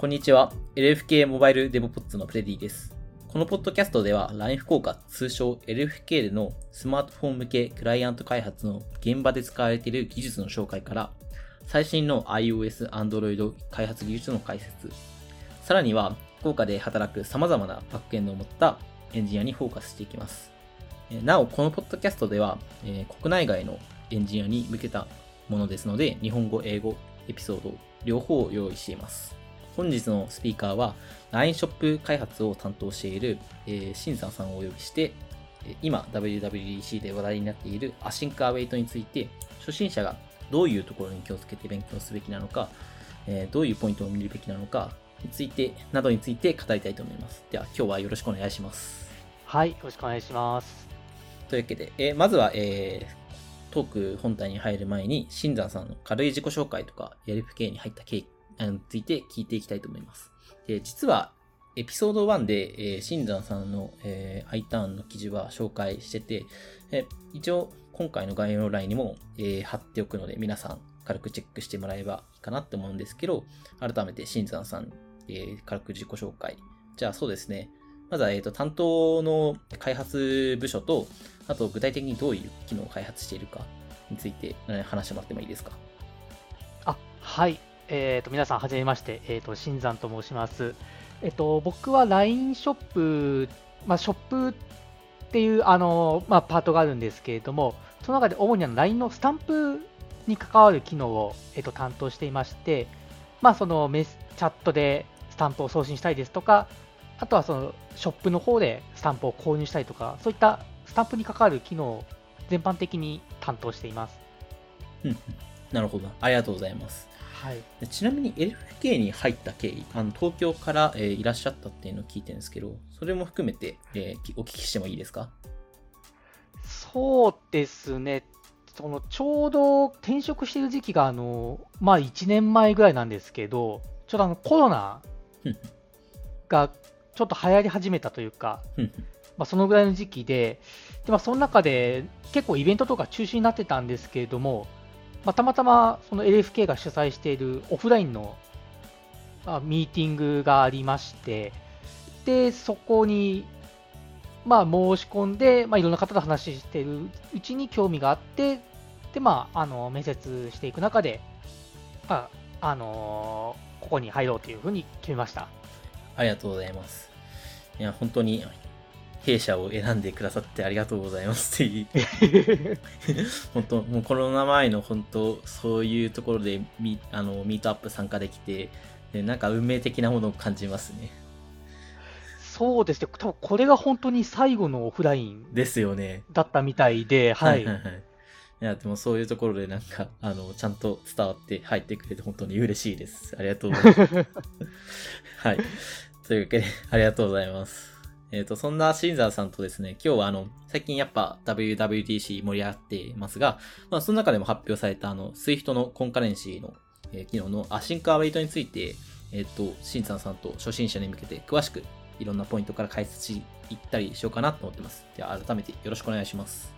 こんにちは。LFK モバイルデボポッツのプレディです。このポッドキャストでは LINE 福岡通称 LFK でのスマートフォン向けクライアント開発の現場で使われている技術の紹介から最新の iOS、Android 開発技術の解説、さらには福岡で働く様々なバックエンドを持ったエンジニアにフォーカスしていきます。なお、このポッドキャストでは、えー、国内外のエンジニアに向けたものですので、日本語、英語、エピソード、両方を用意しています。本日のスピーカーは、LINE ショップ開発を担当している、えー、シンさんさんをお呼びして、今 WWDC で話題になっているアシンクアウェイトについて、初心者がどういうところに気をつけて勉強すべきなのか、えー、どういうポイントを見るべきなのかについて、などについて語りたいと思います。では、今日はよろしくお願いします。はい、よろしくお願いします。というわけで、えー、まずは、えー、トーク本体に入る前に、新山さんの軽い自己紹介とか、やりふけに入った経について聞いていきたいと思います。で実は、エピソード1で、えー、新山さんの、えー、iTurn の記事は紹介してて、え一応、今回の概要欄にも、えー、貼っておくので、皆さん軽くチェックしてもらえばいいかなって思うんですけど、改めて新山さん、えー、軽く自己紹介。じゃあそうですね。まずは、え、ー、と、担当の開発部署と、あと具体的にどういう機能を開発しているかについてえ、話してもらってもいいですか？あ、はい。えっ、ー、と、皆さん、はじめまして。えっ、ー、と、新山と申します。えっ、と、僕は LINE ショップ、まあ、ショップっていう、あの、まあ、パートがあるんですけれども、その中で主に LINE のスタンプに関わる機能を、えっと、担当していまして、まあ、そのメスチャットでスタンプを送信したいですとか、あとはそのショップの方でスタンプを購入したりとか、そういったスタンプに関わる機能を全般的に担当しています。なるほど。ありがとうございます。はい、ちなみに LFK に入った経緯、あの東京から、えー、いらっしゃったっていうのを聞いてるんですけど、それも含めて、えー、お聞きしてもいいですか？そうですね。そのちょうど転職してる時期があの、まあ、1年前ぐらいなんですけど、ちょうどあのコロナがちょっと流行り始めたというか、まあ、そのぐらいの時期で、でまあ、その中で結構イベントとか中止になってたんですけれども、まあ、たまたまその LFK が主催しているオフラインの、あ、ミーティングがありまして、で、そこに、まあ、申し込んで、まあ、いろんな方と話しているうちに興味があって、で、まあ、あの、面接していく中で、まあ、あのー、ここに入ろうというふうに決めました。ありがとうございます。いや、本当に弊社を選んでくださってありがとうございますっていう 本当、もうコロナ前の本当、そういうところでミあのミートアップ参加できてで、なんか運命的なものを感じますね。そうですね、多分これが本当に最後のオフラインですよね。だったみたいで、はい。いや、でもそういうところでなんか、あの、ちゃんと伝わって入ってくれて本当に嬉しいです。ありがとうございます。はい。というわけで、ありがとうございます。えっ、ー、と、そんな新沢さんとですね、今日はあの、最近やっぱ WWDC 盛り上がっていますが、まあ、その中でも発表されたあの、SWIFT のコンカレンシーの、えー、機能のアシンクアウェイトについて、えっ、ー、と、新沢さんと初心者に向けて詳しくいろんなポイントから解説し、いったりしようかなと思ってます。では、改めてよろしくお願いします。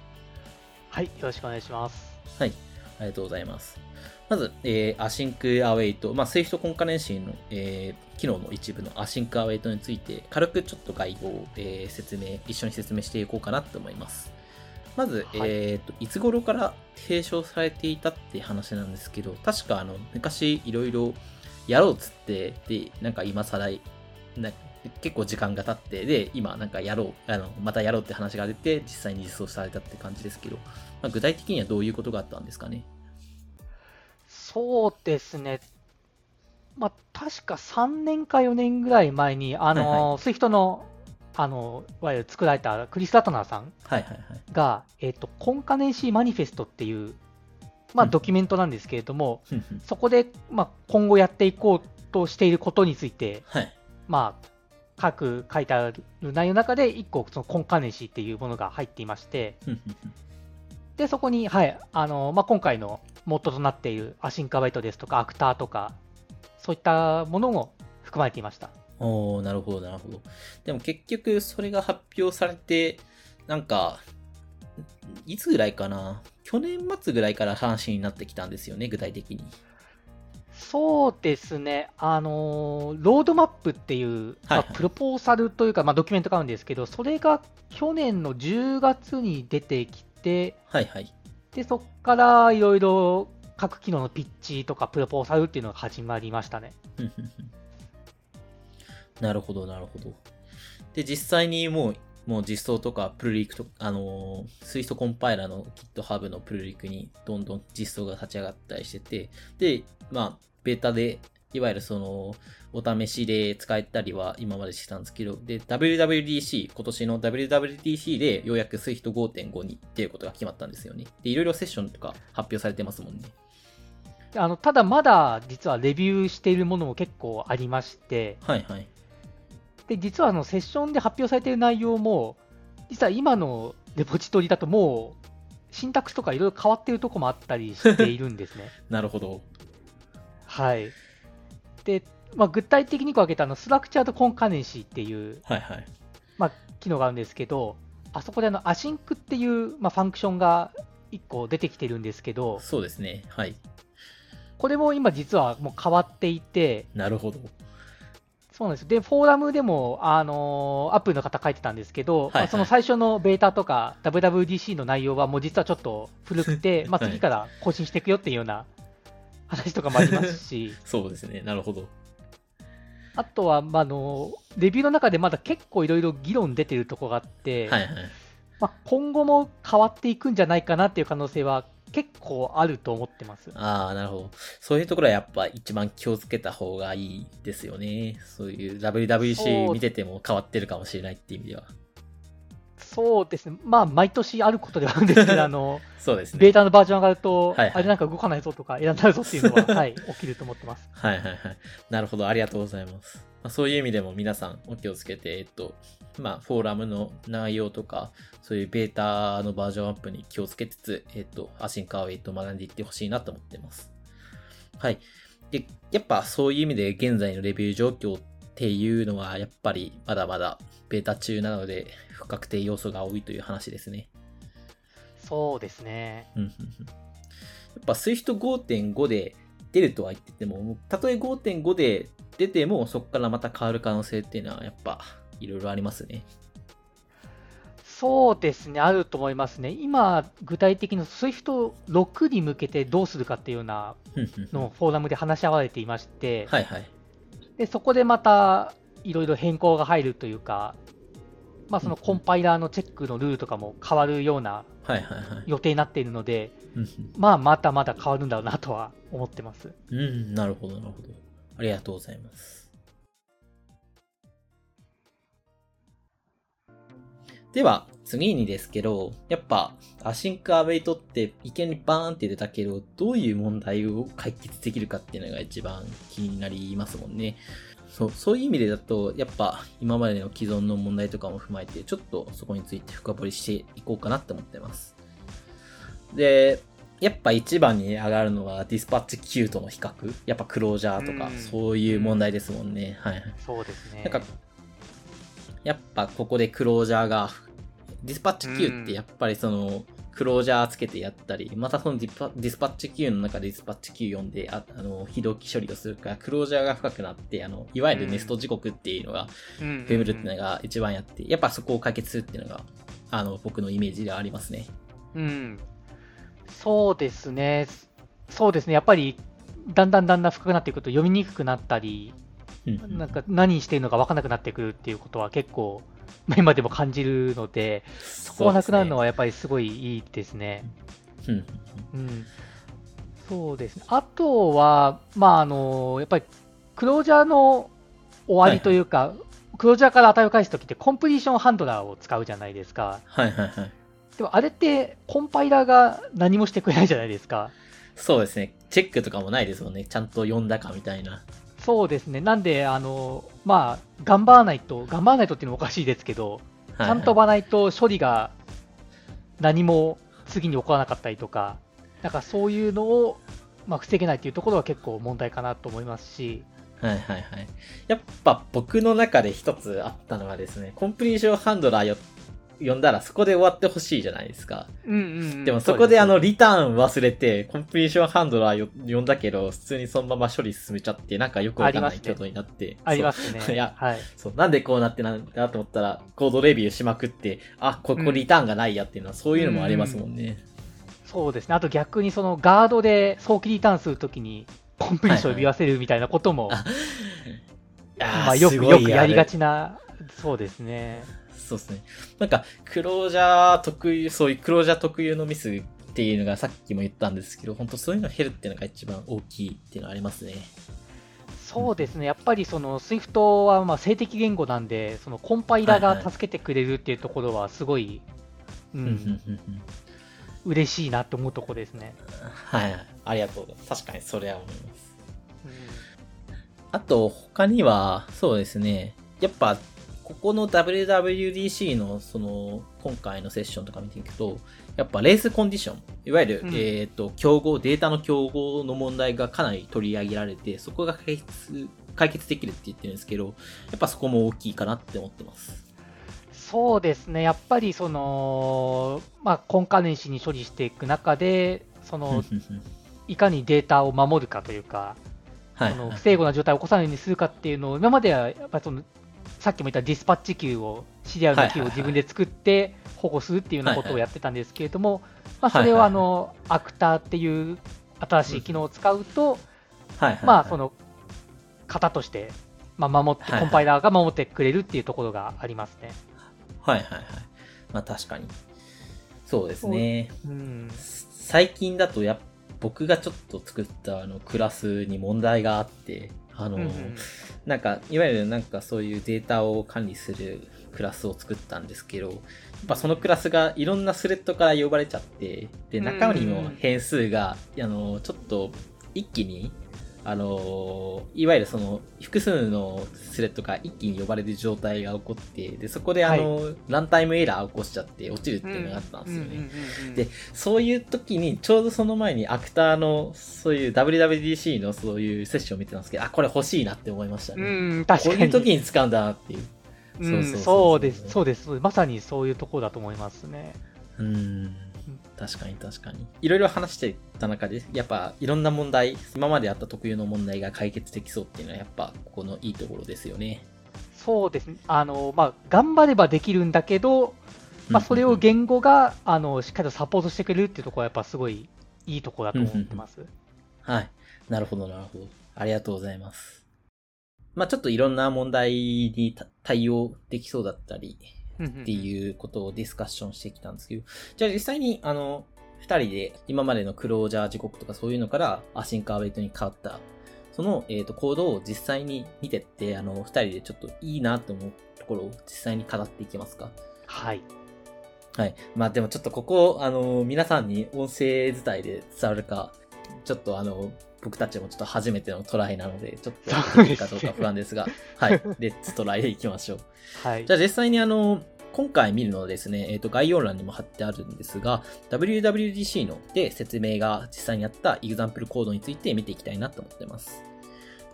はい、よろしくお願いします。はい、ありがとうございます。まず、えー、 async/await、まあ、Swift Concurrency の、えー、機能の一部の async/await について、軽くちょっと概要を、えー、説明、一緒に説明していこうかなと思います。まず、はい、えっ、と、いつ頃から提唱されていたって話なんですけど、確かあの、昔いろいろやろうっつって、で、なんか今更、な結構時間が経って、で、今なんかやろう、あの、またやろうって話が出て、実際に実装されたって感じですけど、まあ、具体的にはどういうことがあったんですかね。そうですね。まあ、確か3年か4年ぐらい前に、あの、はいはい、 Swift の、あの、いわゆる作られたクリス・ラトナーさんが、はいはいはい、えっ、ー、と、 Concurrency Manifesto っていう、まあ、ドキュメントなんですけれども、そこで、まあ、今後やっていこうとしていることについて、はい、まあ、各書いてある内容の中で、1個、そのコンカネンシーっていうものが入っていまして、で、そこに、はい、あの、まあ、今回のモッドとなっているアシンカバイトですとか、アクターとか、そういったものも含まれていました。おー、なるほど、なるほど。でも結局、それが発表されて、なんか、いつぐらいかな？去年末ぐらいから話になってきたんですよね、具体的に。そうですね、あのーロードマップっていう、まあプロポーサルというか、まあ、ドキュメントがあるんですけど、それが去年の10月に出てきて、はいはい。でそこからいろいろ各機能のピッチとかプロポーサルっていうのが始まりましたね。なるほど、なるほど。で、実際にもう、もう実装とか、プルリクと、あのー、スイストコンパイラーの GitHub のプルリクにどんどん実装が立ち上がったりしてて、で、まあ、ベータで、いわゆるその、お試しで使えたりは今までしてたんですけど、で、WWDC、今年の WWDC でようやく Swift 5.5にっていうことが決まったんですよね。で、いろいろセッションとか発表されてますもんね。であのただ、まだ実はレビューしているものも結構ありまして、はいはい。で実はあのセッションで発表されている内容も、実は今のレポジトリだともう、シンタックスとかいろいろ変わっているところもあったりしているんですね。なるほど。はい。で、まあ、具体的に分けたあの Structured Concurrency っていう、はいはい。まあ、機能があるんですけど、あそこであの async っていう、まあ、ファンクションが1個出てきてるんですけど、そうですね。はい。これも今実はもう変わっていて、なるほど。そうなんです。で、フォーラムでも、あのーアップルの方書いてたんですけど、はいはいまあその最初のベータとか WWDC の内容はもう実はちょっと古くて、まあはい次から更新していくよっていうような話とかもありますし、そうですね。なるほど。あとは、まあ、あの、レビューの中でまだ結構いろいろ議論出てるとこがあって、はいはい。まあ、今後も変わっていくんじゃないかなっていう可能性は結構あると思ってます。ああ、なるほど。そういうところはやっぱ一番気をつけた方がいいですよね。そういうそ WWC う見てても変わってるかもしれないっていう意味では。そうですね。まあ、毎年あることではあるんですけど、あの、そうですね。ベータのバージョン上がると、はいはいあれなんか動かないぞとか、エラーになるぞっていうのは、はい、起きると思ってます。はいはいはい。なるほど。ありがとうございます。まあ、そういう意味でも皆さんお気をつけて、えっと、まあ、フォーラムの内容とか、そういうベータのバージョンアップに気をつけつつ、えっと、アシンカーウェイと学んでいってほしいなと思ってます。はい。で、やっぱそういう意味で現在のレビュー状況っていうのは、やっぱりまだまだベータ中なので、不確定要素が多いという話ですね。そうですね。うんうんうんやっぱ Swift 5.5で出るとは言ってても、たとえ5.5で出ても、そこからまた変わる可能性っていうのは、やっぱ、いろいろありますね。そうですね、あると思いますね。今、具体的に SWIFT6 に向けてどうするかっていうようなのをフォーラムで話し合われていまして、はいはい。でそこでまたいろいろ変更が入るというか、まあ、そのコンパイラーのチェックのルールとかも変わるような。予定になっているので、うんまあ、まだまだ変わるんだろうなとは思ってます。うん、うん、なるほどなるほど。ありがとうございます。では、次にですけど、やっぱ、アシンクアウェイトって、いきなりバーンって出たけど、どういう問題を解決できるかっていうのが一番気になりますもんね。そう、そういう意味でだと、やっぱ、今までの既存の問題とかも踏まえて、ちょっとそこについて深掘りしていこうかなって思ってます。で、やっぱ一番に上がるのは、ディスパッチ Q との比較。やっぱクロージャーとかうん、そういう問題ですもんね。はいはい。そうですね。なんか、やっぱここでクロージャーが、ディスパッチ Q ってやっぱりその、クロージャーつけてやったり、またそのディスパッチ Q の中でディスパッチ Q 読んで、ああの、非同期処理をするから、クロージャーが深くなって、あの、いわゆるネスト時刻っていうのが、うん増えるっていうのが一番やって、やっぱそこを解決するっていうのが、あの、僕のイメージではありますね。うん、そうですね、そうですね、やっぱりだんだんだんだん深くなっていくと読みにくくなったり、うんうん。なんか何してるのか分からなくなってくるっていうことは結構、まあ今でも感じるので、そこがなくなるのはやっぱりすごいいいですね。そうですね。うん、そうですね。あとは、まああの、やっぱりクロージャーの終わりというか、クロージャーから値を返すときってコンプリーションハンドラーを使うじゃないですか。はいはいはい。でもあれってコンパイラーが何もしてくれないじゃないですか。そうですね。チェックとかもないですもんね。ちゃんと読んだかみたいな。そうですね。なんで、あの、まあ、頑張らないと、頑張らないとっていうのもおかしいですけど、ちゃんと飛ばないと処理が何も次に起こらなかったりとか、なんかそういうのを、まあ、防げないっていうところは結構問題かなと思いますし、はいはいはい。やっぱ僕の中で一つあったのはですね、コンプリーションハンドラーよ読んだらそこで終わってほしいじゃないですか。うんうんうん。でもそこであのリターン忘れて、コンプリーションハンドラーよ読んだけど、普通にそのまま処理進めちゃって、なんかよくわかんない挙動になって。ありますね。そういや、はい。そう、なんでこうなってなんだと思ったら、コードレビューしまくって、あ、ここリターンがないやっていうのは、そういうのもありますもんね。そうですね。あと逆にそのガードで早期リターンするときに、コンプリーションを言わせるみたいなことも、ああーまあよくよくやりがあちな、そうですね。るそうですね。なんか、クロージャー特有、そういうクロージャー特有のミスっていうのがさっきも言ったんですけど、本当そういうの減るっていうのが一番大きいっていうのはありますね。そうですね。やっぱりその Swift はまあ静的言語なんで、そのコンパイラーが助けてくれるっていうところはすごい、ううんうんん、うんうん嬉しいなって思うところですね。はいはい。ありがとうございます。確かにそれは思います。うんあと、他には、そうですね。やっぱ、ここの WWDC の、その、今回のセッションとか見ていくと、やっぱレースコンディション、いわゆる、うんえっ、と、競合、データの競合の問題がかなり取り上げられて、そこが解決、解決できるって言ってるんですけど、やっぱそこも大きいかなって思ってます。そうですね。やっぱりその、まあ、コンカネンシに処理していく中で、その、いかにデータを守るかというか、はい。その不整合な状態を起こさないようにするかっていうのを、今まではやっぱりその、さっきも言った DispatchQueue を、 serial のキューを自分で作って保護するっていうようなことをやってたんですけれども、まあ、それをあの、 actor っていう新しい機能を使うと。まあ、その、型として、まあ、守って、コンパイラーが守ってくれるっていうところがありますね。はいはいはい。まあ確かに。そうですね。うん。最近だとやっ僕がちょっと作ったあのクラスに問題があって、あの、うんうんなんか、いわゆるなんかそういうデータを管理するクラスを作ったんですけど、やっぱそのクラスがいろんなスレッドから呼ばれちゃって、で、中身の変数が、あの、ちょっと一気に、あの、いわゆるその複数のスレッドが一気に呼ばれる状態が起こって、で、そこであの、ランタイムエラーを起こしちゃって落ちるっていうのがあったんですよね。でそういう時に、ちょうどその前にアクターの、そういう WWDC のそういうセッションを見てたんですけど、あ、これ欲しいなって思いましたね。うん、確かに。こういう時に使うんだなっていう。うん、そうです、そうです。まさにそういうところだと思いますね。うーん。確かに確かに。いろいろ話してた中で、やっぱいろんな問題、今まであった特有の問題が解決できそうっていうのはやっぱここのいいところですよね。そうですね。あの、まあ、頑張ればできるんだけど、まあ、それを言語が、あの、しっかりとサポートしてくれるっていうところはやっぱすごいいいところだと思ってます。はい。なるほど、なるほど。ありがとうございます。まあちょっといろんな問題にた対応できそうだったり、っていうことをディスカッションしてきたんですけど、じゃあ実際に、あの、二人で今までのクロージャー時刻とかそういうのからアシンカーウェイトに変わった、その、えっ、と、コードを実際に見てって、あの、二人でちょっといいなと思うところを実際に語っていきますか？はい。はい。まあでもちょっとここ、あの、皆さんに音声伝いで伝わるか、ちょっとあの、僕たちもちょっと初めてのトライなので、ちょっとできるかどうか不安ですが、はい。Let's try でいきましょう。はいじゃ。あ実際にあの、今回見るのはですね、えっ、と、概要欄にも貼ってあるんですが、WWDC ので説明が実際にあった example code について見ていきたいなと思ってます。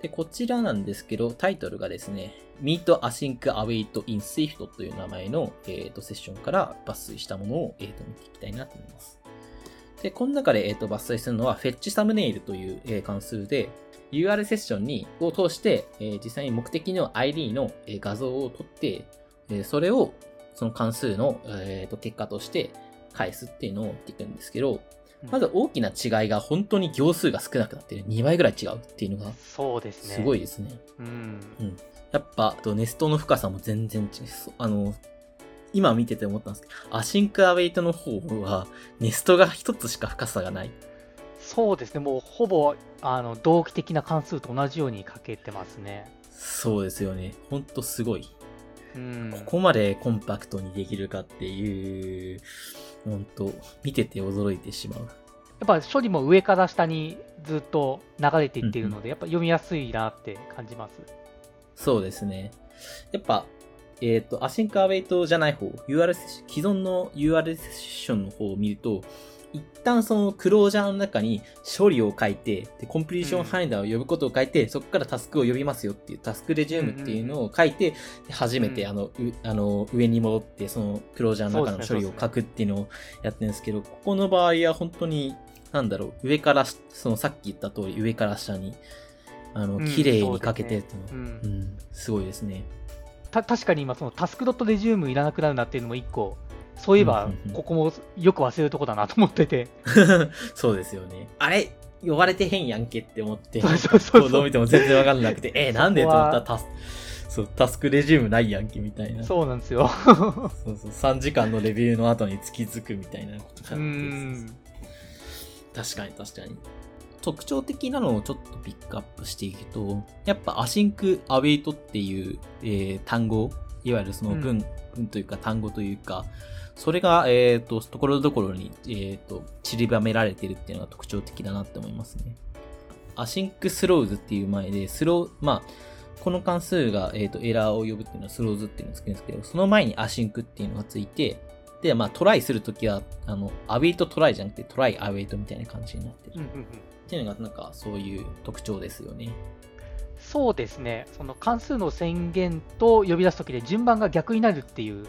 で、こちらなんですけど、タイトルがですね、Meet Async Await in Swift という名前の、えー、とセッションから抜粋したものを、えー、と見ていきたいなと思います。で、この中で、えー、と抜粋するのは FetchThumbnail という、えー関数で、UR セッションにを通して、えー実際に目的の ID の、えー画像を取って、えーそれをその関数の、えーと結果として返すっていうのをやっていくんですけど、まず大きな違いが本当に行数が少なくなってる。2倍ぐらい違うっていうのがそうですね。すごいですね。うん。やっぱ、あとネストの深さも全然違うあの、今見てて思ったんですけど、アシンクアウェイトの方は、ネストが一つしか深さがない。そうですね。もうほぼ、あの、同期的な関数と同じように書けてますね。そうですよね。ほんとすごい。うん。ここまでコンパクトにできるかっていう、ほんと、見てて驚いてしまう。やっぱ処理も上から下にずっと流れていっているので、やっぱ読みやすいなって感じます。そうですね。やっぱ、えっ、と、 async await じゃない方、URL 既存の URL セッションの方を見ると、一旦そのクロージャーの中に処理を書いて、で、 completion handler を呼ぶことを書いて、そこからタスクを呼びますよっていう task resume っていうのを書いて、で初めてあの、うあの、上に戻って、そのクロージャーの中の処理を書くっていうのをやってるんですけど、ここの場合は本当に、なんだろう、上からし、そのさっき言った通り、上から下に、あの、うん綺麗に書けてっていうのん。うん、すごいですね。た確かに今、そのタスクドットレジュームいらなくなるなっていうのも一個、そういえばここもよく忘れるとこだなと思ってて、そうですよね。あれ？呼ばれてへんやんけって思って、そうそうどう見ても全然わかんなくて、えー、なんでと思ったらタス、そう、タスクレジュームないやんけみたいな。そうそうなんですよ。そう3時間のレビューの後に突きづくみたいなことがあうってん。確かに確かに。特徴的なのをちょっとピックアップしていくと、やっぱアシンクアウェイトっていう、えー単語、いわゆるその文、うん文というか単語というか、それが、えっ、と、ところどころに、えっ、と、散りばめられてるっていうのが特徴的だなって思いますね。async throws っていう前で、 throw、まあ、この関数が、えっ、と、エラーを呼ぶっていうのは throws っていうのをつけるんですけど、その前に async っていうのがついて、で、まあ、トライするときは、あの、 await try じゃなくて、 try await みたいな感じになってる。うんうんうんっていうのが、なんか、そういう特徴ですよね。そうですね、その関数の宣言と呼び出すときで順番が逆になるっていう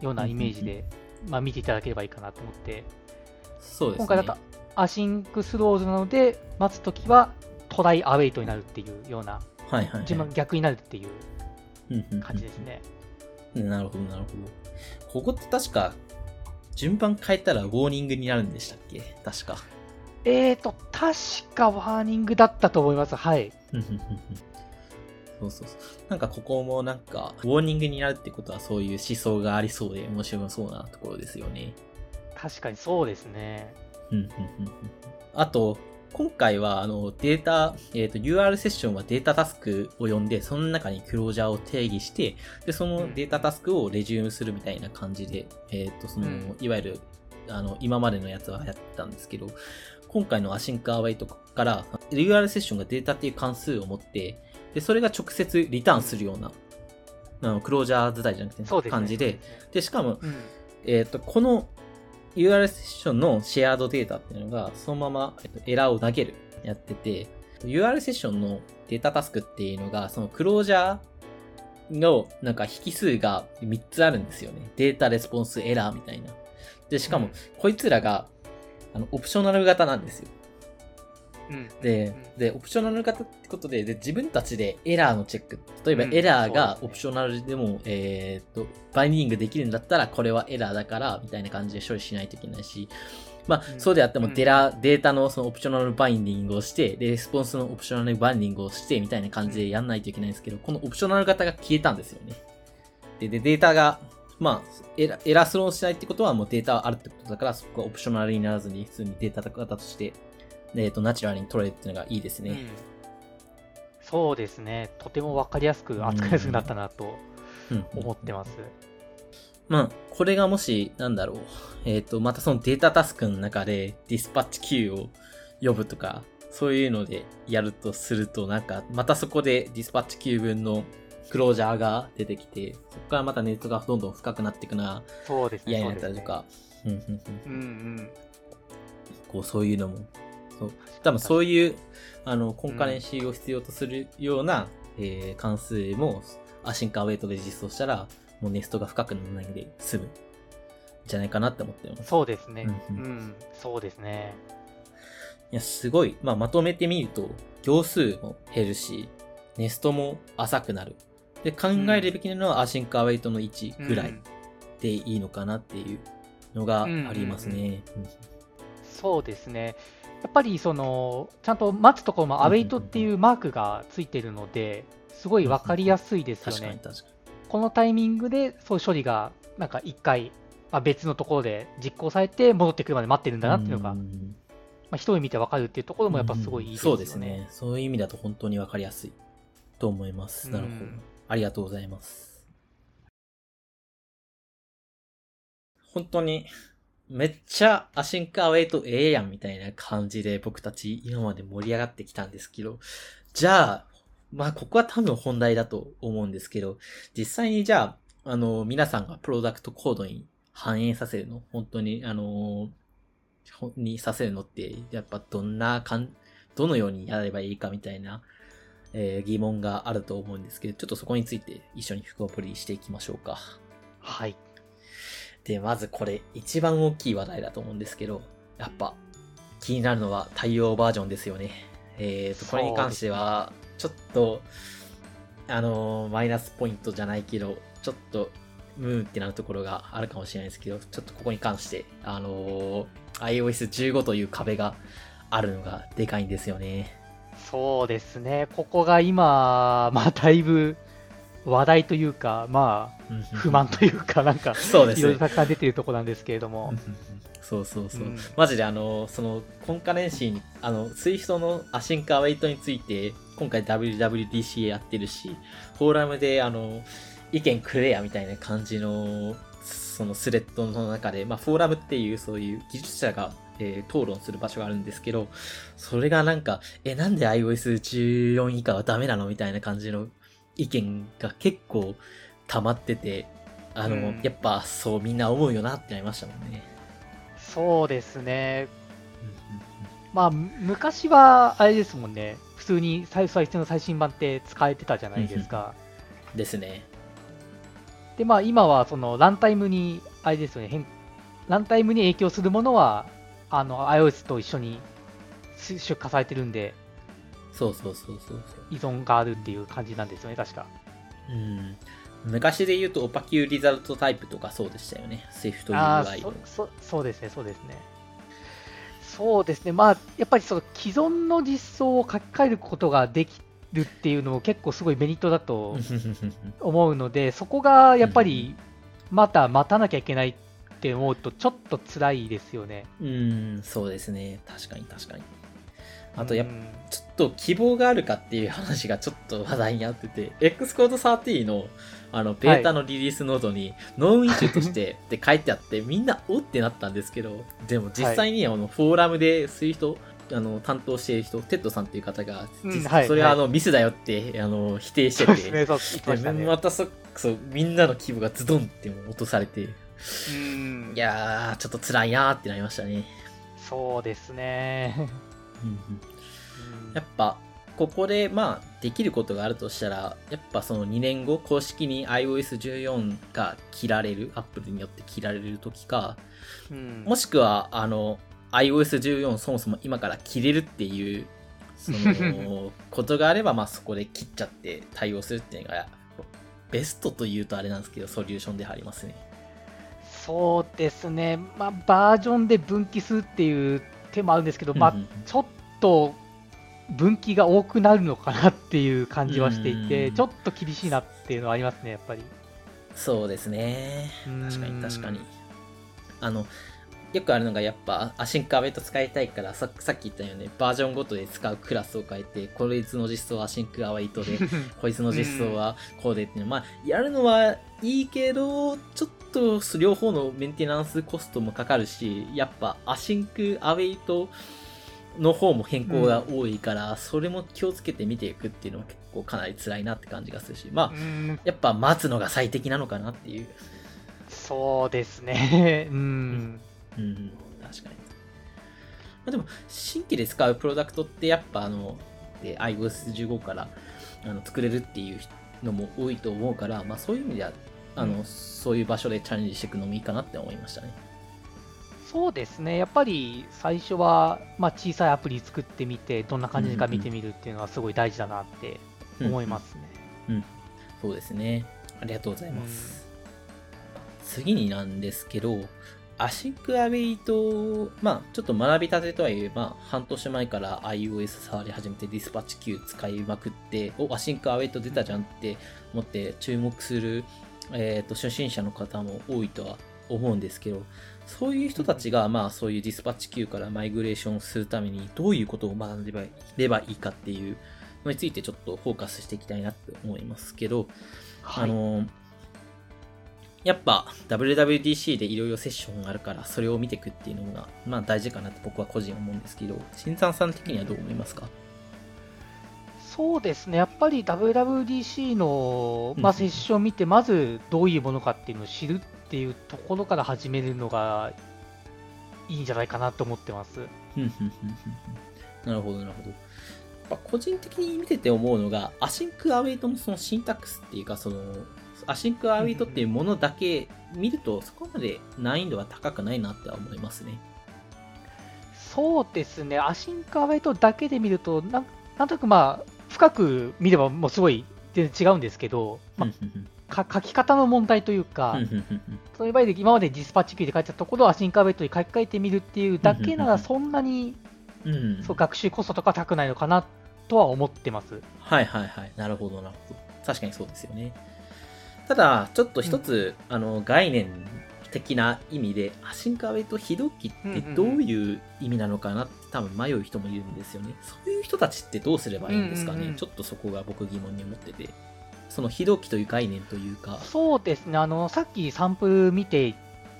ようなイメージで、まあ、見ていただければいいかなと思って、そうですね。今回だと async throws なので、待つときは try await になるっていうような、はいはい、はい。順番が逆になるっていう感じですね。なるほど、なるほど。ここって確か、順番変えたら warning になるんでしたっけ？確か。えーと、確か warning だったと思います。はい。そうそうそう。なんかここもなんか、 warning になるってことはそういう思想がありそうで面白そうなところですよね。確かにそうですね。うんうんうんうんあと、今回はあのデータ、えっ、と UR セッションはデータタスクを呼んで、その中にクロージャーを定義して、で、そのデータタスクをレジュームするみたいな感じで、えっ、と、その、うんいわゆる、あの、今までのやつはやってたんですけど、今回のアシンクアウェイとかから、UR セッションがデータっていう関数を持って、で、それが直接リターンするような、あのクロージャー自体じゃなくて、ね。感じで、で、しかも、うん。えっ、と、この URL セッションのシェアードデータっていうのが、そのまま、えっとエラーを投げる、やってて、URL セッションのデータタスクっていうのが、そのクロージャーの、なんか引数が3つあるんですよね。 data response error みたいな。で、しかも、こいつらが、あの、 optional 型なんですよ。うん、で、で、 optional 型ってことで、で、自分たちでエラーのチェック。例えばうん。エラーが optional でも、えーっと、 binding できるんだったら、これはエラーだから、みたいな感じで処理しないといけないし、まあ、うん。そうであってもうん。デラ、データのその optional binding をして、で、レスポンスの optional binding をして、みたいな感じでやんないといけないんですけど、この optional 型が消えたんですよね。で、でデータが、まあ、エラエラー throw しないってことはもうデータはあるってことだから、そこは optional にならずに、普通にデータ型として、えっと、ナチュラルに取れるっていうのがいいですね。うんそうですね。とても分かりやすく扱いやすくなったなとうん思ってます。まあ、これがもし、なんだろう。えっ、と、またそのデータタスクの中でディスパッチ Q を呼ぶとか、そういうのでやるとすると、なんか、またそこでディスパッチ Q 分のクロージャーが出てきて、そこからまたネットがどんどん深くなっていくな、そうですね。嫌になったりとか、うんうんうん。うんうん。こう、そういうのも、そう。多分そういう、あの、コンカレンシーを必要とするような、えー関数も、アシンカーウェイトで実装したら、もうネストが深くならないので済む。んじゃないかなって思ってます。そうですね。ううんん、そうですね。いや、すごい。まあ、まとめてみると、行数も減るし、ネストも浅くなる。で、考えるべきなのはアシンカーウェイトの位置ぐらいうんでいいのかなっていうのがありますね。そうですね。やっぱりそのちゃんと待つところもアウェイトっていうマークがついてるので、すごい分かりやすいですよね。このタイミングでそういう処理がなんか一回、まあ、別のところで実行されて戻ってくるまで待ってるんだなっていうのが、まんあ、一目見て分かるっていうところもやっぱすごいいいですよね。そうですね。そういう意味だと本当にわかりやすいと思います。なるほどうん。ありがとうございます。本当に、めっちゃアシンカーウェイトええやんみたいな感じで僕たち今まで盛り上がってきたんですけど、じゃあ、まあここは多分本題だと思うんですけど、実際にじゃあ、あの、皆さんがプロダクトコードに反映させるの、本当に、あの、にさせるのって、やっぱどんなかん、どのようにやればいいかみたいな、えー疑問があると思うんですけど、ちょっとそこについて一緒に深掘りしていきましょうか。はい。で、まずこれ一番大きい話題だと思うんですけど、やっぱ気になるのは対応バージョンですよね。えーと、これに関しては、ちょっと、あのーマイナスポイントじゃないけど、ちょっと、ムーンってなるところがあるかもしれないですけど、ちょっとここに関して、あのー iOS15 という壁があるのがでかいんですよね。そうですね。ここが今、まあ、だいぶ話題というか、まあ、不満というか、なんか、そうですねいろいろ。たくさん出てるところなんですけれども。そうそうそう。うんマジであの、その、 Concurrency に、あの、 Swift の async await について、今回 WWDC やってるし、フォーラムで、あの、意見くれやみたいな感じの、そのスレッドの中で、まあ、フォーラムっていう、そういう技術者が、えー討論する場所があるんですけど、それがなんか、え、なんで iOS14 以下はダメなのみたいな感じの意見が結構溜まってて、あの、うんやっぱそうみんな思うよなってなりましたもんね。そうですね。まあ、む昔は、あれですもんね。普通に最最初の最新版って使えてたじゃないですか。ですね。で、まあ、今は、その、ランタイムに、あれですよね、変ランタイムに影響するものは、あの、iOS と一緒に出出荷されてるんで、そうそうそうそう。依存があるっていう感じなんですよね、確か。うん。昔で言うと、オパキューリザルトタイプとかそうでしたよね。Swift ああ UI の。そそそうですね、そうですね。そうですね、まあ、やっぱりその既存の実装を書き換えることができるっていうのも結構すごいメリットだと 思うので、そこがやっぱりまた待たなきゃいけないって思うと、ちょっと辛いですよね。うん、そうですね。確かに確かに。あと、やっぱ、うん。ちょっと希望があるかっていう話がちょっと話題になってて、Xcode 30のあの、ベータのリリースノートに、 known issue としてって書いてあって、みんなおってなったんですけど、でも実際にあの、フォーラムで Swift、あの、担当している人、テッドさんっていう方が、それはあはの、ミスだよって、あの、否定してて、ましたそ、そう、みんなの希望がズドンって落とされて、うん。いやー、ちょっと辛いなーってなりましたね。そうですね。やっぱ、ここで、まあ、できることがあるとしたら、やっぱその2年後、公式に iOS14 が切られる、Apple によって切られる時か、うん。もしくは、あの、iOS14 そもそも今から切れるっていう、その、ことがあれば、まあそこで切っちゃって対応するっていうのが、ベストというとあれなんですけど、ソリューションではありますね。そうですね、まあ、バージョンで分岐するっていう手もあるんですけど、まあちょっと分岐が多くなるのかなっていう感じはしていて、うんちょっと厳しいなっていうのはありますね、やっぱり。そうですね。うん確かに確かに。あの、よくあるのがやっぱ、 async await 使いたいからさ、さっき言ったように、バージョンごとで使うクラスを変えて、こいつの実装は async await で、こいつの実装はこうでっていうの。まあ、やるのはいいけど、ちょっと両方のメンテナンスコストもかかるし、やっぱ async await の方も変更が多いから、それも気をつけて見ていくっていうのは結構かなり辛いなって感じがするし、まあう、ん。やっぱ待つのが最適なのかなっていう。そうですね、うん、うん、確かに。まあ、でも、新規で使うプロダクトってやっぱあの、で iOS15 からあの作れるっていうのも多いと思うから、まあそういう意味では、あの、うんそういう場所でチャレンジしていくのもいいかなって思いましたね。そうですね、やっぱり最初は、まあ、小さいアプリ作ってみて、どんな感じか見てみるっていうのはすごい大事だなって思いますね。そうですね。ありがとうございます。次になんですけど、 async await、まあちょっと学びたてとはいえ、まあ半年前から iOS 触り始めてディスパッチ Q 使いまくって、お、 async await 出たじゃんって思って注目する、えっ、と、初心者の方も多いとは思うんですけど、そういう人たちが、まあそういうディスパッチ Q からマイグレーションするためにどういうことを学んでば ればいいかっていうのについてちょっとフォーカスしていきたいなって思いますけど、はい。あのやっぱ WWDC でいろいろセッションがあるからそれを見ていくっていうのがまあ大事かなって僕は個人思うんですけど新山さん的にはどう思いますか？そうですね、やっぱり WWDC の、まあ、うんセッションを見て、まずどういうものかっていうのを知るっていうところから始めるのがいいんじゃないかなと思ってます。なるほど、なるほど。個人的に見てて思うのが、 async await のそのシンタックスっていうか、その、 async await っていうものだけ見ると、そこまで難易度は高くないなっては思いますね。そうですね、 async await だけで見ると、なんなんとなくまあ、深く見ればもうすごい全然違うんですけど、まあ、か書き方の問題というか、うんうんうんうんそのいわゆる今まで Dispatch Queue で書いてたところを async await に書き換えてみるっていうだけなら、そんなにうんそう学習コストとか高くないのかなとは思ってます。はいはいはい。なるほどなるほど。確かにそうですよね。ただ、ちょっと一つ、あの、概念的な意味で、アシンクアウェイト非同期ってどういう意味なのかなって多分迷う人もいるんですよね。そういう人たちってどうすればいいんですかね。うんうんうんちょっとそこが僕疑問に思ってて。その非同期という概念というか。そうですね、あのさっきサンプル見てい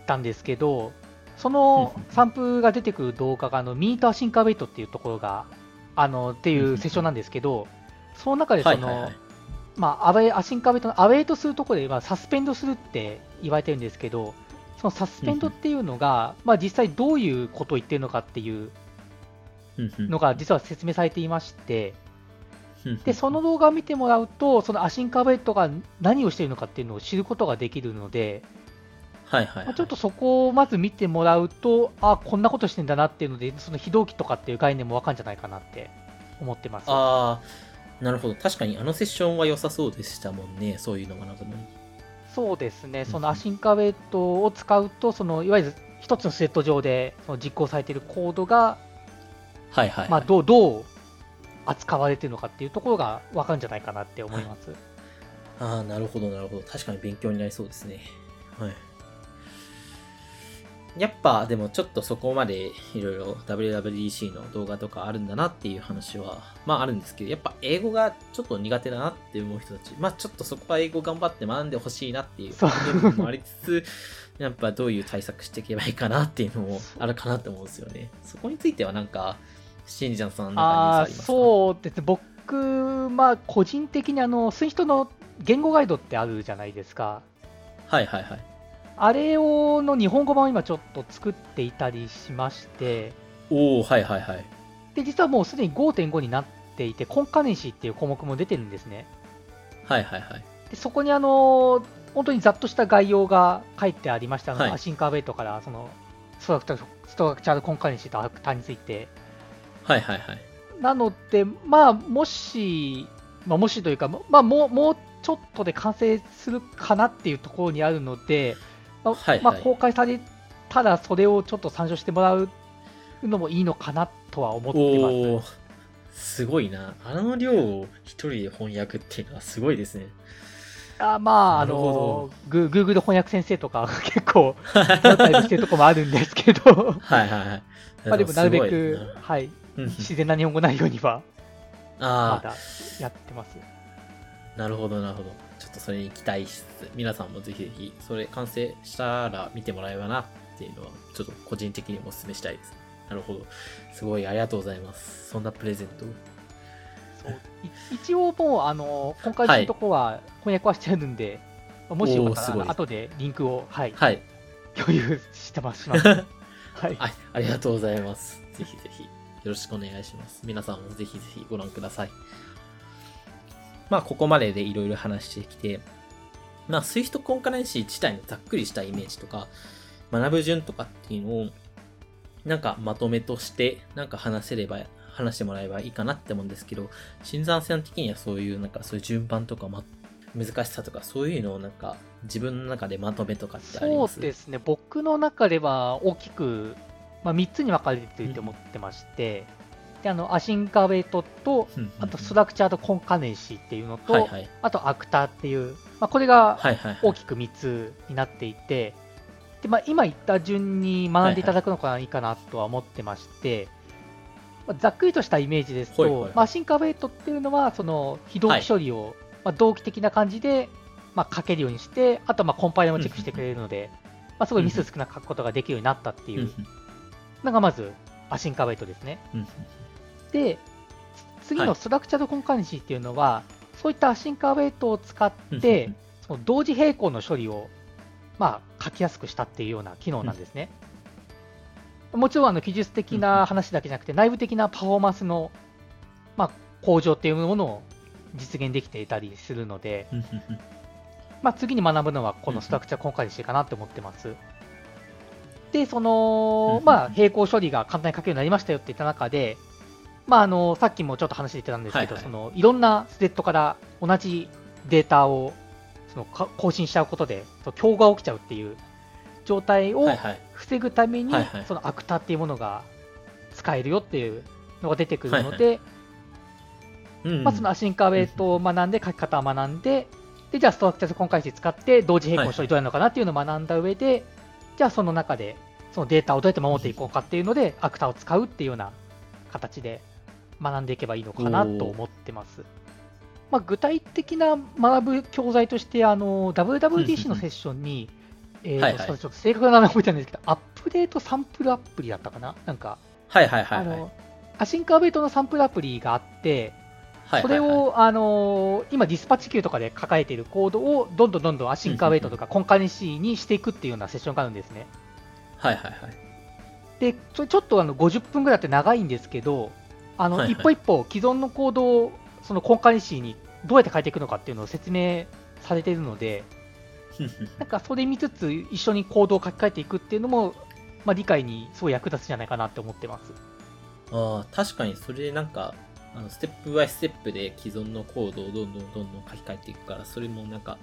たんですけど、そのサンプルが出てくる動画が、あのミートアシンカーウェイトっていうところが、あのっていうセッションなんですけど、その中でその、はいはいはい。まあ、アウェイアシンカーウェイトのアウェイトするところで、まあ、サスペンドするって言われてるんですけど、そのサスペンドっていうのが、まあ、実際どういうことを言ってるのかっていうのが実は説明されていまして、でその動画を見てもらうと、そのアシンカーベットが何をしているのかっていうのを知ることができるので、はいはい、はい。まあちょっとそこをまず見てもらうと、あこんなことしてんだなっていうので、その非同期とかっていう概念もわかるんじゃないかなって思ってます。ああ、なるほど。確かにあのセッションは良さそうでしたもんね。そういうの学ぶのに。そうですね、そのアシンカーベットを使うと、そのいわゆる一つのスレッド上でその実行されているコードが、はいはい、はい。まあ、どうどう扱われているのかっていうところがわかるんじゃないかなって思います。ああ、なるほど、なるほど。確かに勉強になりそうですね。はい。やっぱ、でもちょっとそこまでいろいろ WWDC の動画とかあるんだなっていう話は、まああるんですけど、やっぱ英語がちょっと苦手だなって思う人たち、まあちょっとそこは英語頑張って学んでほしいなっていう部分もありつつ、やっぱどういう対策していけばいいかなっていうのもあるかなって思うんですよね。そこについてはなんか、しんじゃんさんなんかニュースありますか？そうですね、僕、まあ、個人的にあの、 Swift の言語ガイドってあるじゃないですか。はいはいはい。あれをの日本語版を今ちょっと作っていたりしまして、おおはいはいはい。で、実はもうすでに5.5になっていて、 Concurrency っていう項目も出てるんですね。はいはいはい。でそこにあの、本当にざっとした概要が書いてありましたので、はい async await から、その、ストラクチャーストラクチャーとアクターについて、はいはいはい。なので、まあ、もし、まあ、もしというか、まあ、もう、もうちょっとで完成するかなっていうところにあるので、まあはいはいまあ、公開されたら、それをちょっと参照してもらうのもいいのかなとは思ってます。すごいな。あの量を一人で翻訳っていうのはすごいですね。あまあ、あなるほの、グ Google 翻訳先生とか 結構、だったりしてるとこもあるんですけど、はいはいはい。まあでもなるべく、はい、自然な日本語内容には、まあだやってます。あ、なるほどなるほど。ちょっとそれに期待しつつ、皆さんもぜひぜひ、それ完成したら見てもらえばなっていうのは、ちょっと個人的にもお勧めしたいです。なるほど。すごいありがとうございます。そんなプレゼント一応もう、あの、今回のとこは翻訳はしてるんで、もしよかったら、後でリンクを、はい、はい。共有してます。はい。はい、ありがとうございます。ぜひぜひ、よろしくお願いします。皆さんもぜひぜひご覧ください。まあ、ここまででいろいろ話してきて、まあ、 Swift Concurrency 自体のざっくりしたイメージとか、学ぶ順とかっていうのを、なんかまとめとして、なんか話せれば、話してもらえばいいかなって思うんですけど、新山さん的にはそういう、なんかそういう順番とか、ま、難しさとか、そういうのをなんか、自分の中でまとめとかってありそます？うですね、僕の中では大きく、まあ、3つに分かれてると思ってまして、であのアシンカーベイトと、あとストラクチャードコンカネンシーっていうのと、はいはい。あとアクターっていう、まあ、これがはいはい、はい。大きく3つになっていて、でまあ、今言った順に学んでいただくのがいいかなとは思ってまして、まあざっくりとしたイメージですと、はいはいはい。まあ、アシンカーベイトっていうのは、その非同期処理を、まあ、同期的な感じで、まあ、書けるようにして、あとまあコンパイラもチェックしてくれるので、まあ、すごいミス少なく書くことができるようになったっていう。うんのがまずアシンカーベイトですね。うんで、つ次はい。のストラクチャードコンカネンシーっていうのは、そういったアシンカーベイトを使って、うんその同時並行の処理を、まあ、書きやすくしたっていうような機能なんですね。もちろんあの技術的な話だけじゃなくて、内部的なパフォーマンスの、まあ、向上っていうものを実現できていたりするので、まあ、次に学ぶのはこのストラクチャーコンカリシーかなって思ってます。で、その、まあ、並行処理が簡単に書けるようになりましたよって言った中で、まあ、あの、さっきもちょっと話出てたんですけど、はいはい。その、いろんなスレッドから同じデータを、その、か更新しちゃうことで、競合が起きちゃうっていう状態を。防ぐために、はいはい。そのアクターっていうものが使えるよっていうのが出てくるので、うんまあ、そのアシンカーウェイトを学んで、書き方を学んで、で、じゃあストラクチャーズコン回数使って、同時並行の処理どうやるのかなっていうのを学んだ上で、じゃあその中で、そのデータをどうやって守っていこうかっていうので、アクターを使うっていうような形で学んでいけばいいのかなと思ってます。まあ、具体的な学ぶ教材として、あの、WWDC のセッションに、えーとはいはいちょっと正確な名前覚えてないんですけど、アップデートサンプルアプリだったかな？なんか、はいはいはい async await のサンプルアプリがあって、はいそれを、あのー今、 Dispatch Queue とかで書かれているコードをどんどんどんどん async await とか Concurrency にしていくっていうようなセッションがあるんですね。はいはいはい。で、それちょっとあの50分ぐらいって長いんですけど、あの、はいはい一歩一歩既存のコードをその Concurrency にどうやって変えていくのかっていうのを説明されているので、なんかそれ見つつ一緒にコードを書き換えていくっていうのも、まあ、理解にすごい役立つんじゃないかなって思ってます。ああ、確かにそれなんか、あのステップバイステップで既存のコードをどんどんどんどん書き換えていくから、それもなんか、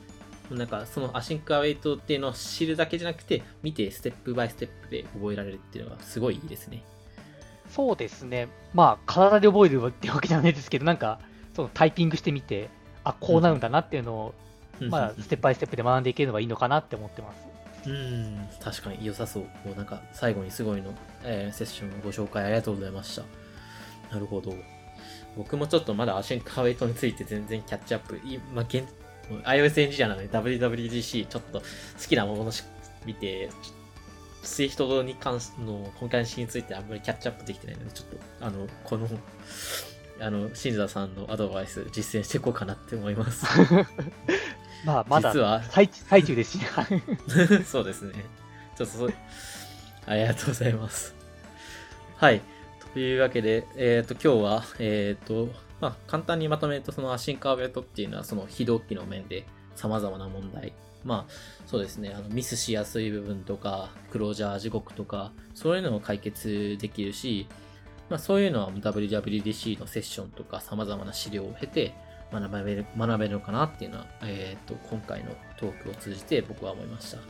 なんかそのアシンクアウェイトっていうのを知るだけじゃなくて、見てステップバイステップで覚えられるっていうのがすごいいいですね。そうですね。まあ、体で覚えるってわけじゃないですけど、なんか、そのタイピングしてみて、あ、こうなるんだなっていうのを、まあ、ステップバイステップで学んでいければいいのかなって思ってます。うん、確かに良さそう。もうなんか最後にすごいの、えーセッションのご紹介ありがとうございました。なるほど。僕もちょっとまだアシンカウェイトについて全然キャッチアップ、いまあ、現 iOS エンジニアなので WWDC ちょっと好きなものし見て、スイフトに関しの今回についてあんまりキャッチアップできてないので、ちょっとあの、この、あの、新座さんのアドバイス実践していこうかなって思います。まあ、まだ実は最最中ですし、そうですね。ちょっとそ、ありがとうございます。はい。というわけで、えっ、と、今日は、えっ、と、まあ、簡単にまとめると、そのアシンカーベットっていうのは、その非同期の面で様々な問題。まあ、そうですね。あの、ミスしやすい部分とか、クロージャー地獄とか、そういうのを解決できるし、まあ、そういうのは WWDC のセッションとか様々な資料を経て学べる、学べるのかなっていうのは、えっ、と、今回のトークを通じて僕は思いました。うん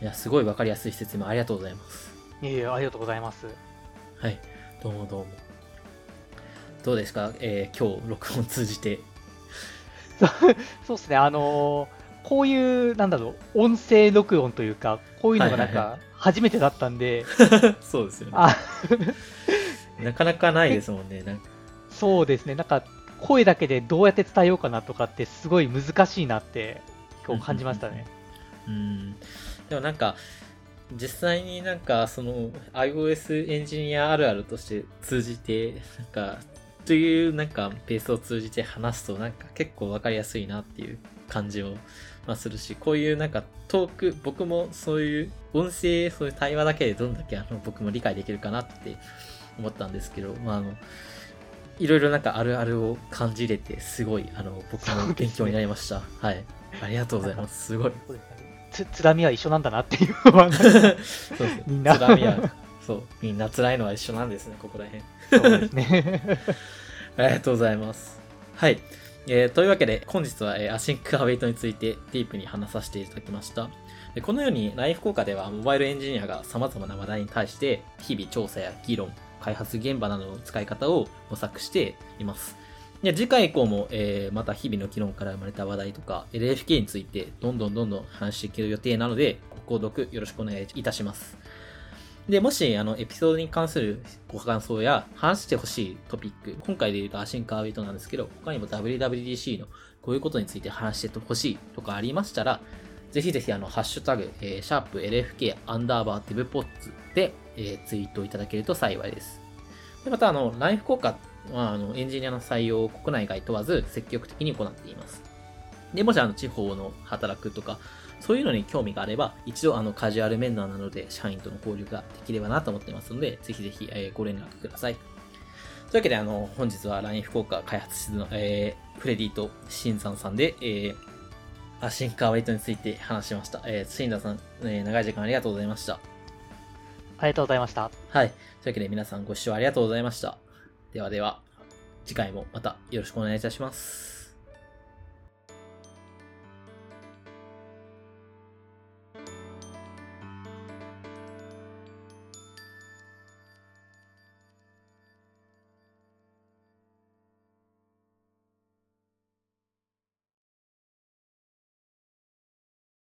いや、すごいわかりやすい説明ありがとうございます。いえいえ、ありがとうございます。はい。どうもどうも。どうですか？えー今日、録音通じて。そうですね、あのーこういう、なんだろう、音声録音というか、こういうのがなんか、初めてだったんで、そうですよね。あ なかなかないですもんね。なんかそうですね、なんか、声だけでどうやって伝えようかなとかって、すごい難しいなって、今日感じましたね。うん。でもなんか、実際になんか、その、iOS エンジニアあるあるとして通じて、なんか、というなんか、ペースを通じて話すと、なんか結構わかりやすいなっていう感じを、まあ、するし、こういうなんかトーク、僕もそういう音声、そういう対話だけでどんだけあの僕も理解できるかなって思ったんですけど、まあ、あの、いろいろなんかあるあるを感じれて、すごい、あの、僕も勉強になりました。はい。ありがとうございます。すごい。つ、つらみは一緒なんだなっていうのは、そう。みんな辛みは、そう。みんな辛いのは一緒なんですね、ここら辺。そうですね。ありがとうございます。はい。えーというわけで、本日は、えーアシンクアウェイトについてディープに話させていただきました。このように、ライフ効果では、モバイルエンジニアが様々な話題に対して、日々調査や議論、開発現場などの使い方を模索しています。で次回以降も、えーまた日々の議論から生まれた話題とか、LFK について、どんどんどんどん話していける予定なので、ご購読よろしくお願いいたします。で、もし、あの、エピソードに関するご感想や、話してほしいトピック、今回で言うとアシンカーウェイトなんですけど、他にも WWDC のこういうことについて話してほしいとかありましたら、ぜひぜひ、あの、ハッシュタグ、えーシャープ LFK アンダーバーデブポッツで、えーツイートいただけると幸いです。で、また、あの、ライフ効果は、あの、エンジニアの採用を国内外問わず積極的に行っています。で、もし、あの、地方の働くとか、そういうのに興味があれば、一度あのカジュアル面談なので社員との交流ができればなと思ってますので、ぜひぜひ、えーご連絡ください。というわけで、あの、本日は LINE 福岡開発室の、えーフレディと新山さんで、えー、アシンカーウェイトについて話しました。えー、新山さん、えー長い時間ありがとうございました。ありがとうございました。はい。というわけで皆さんご視聴ありがとうございました。ではでは、次回もまたよろしくお願いいたします。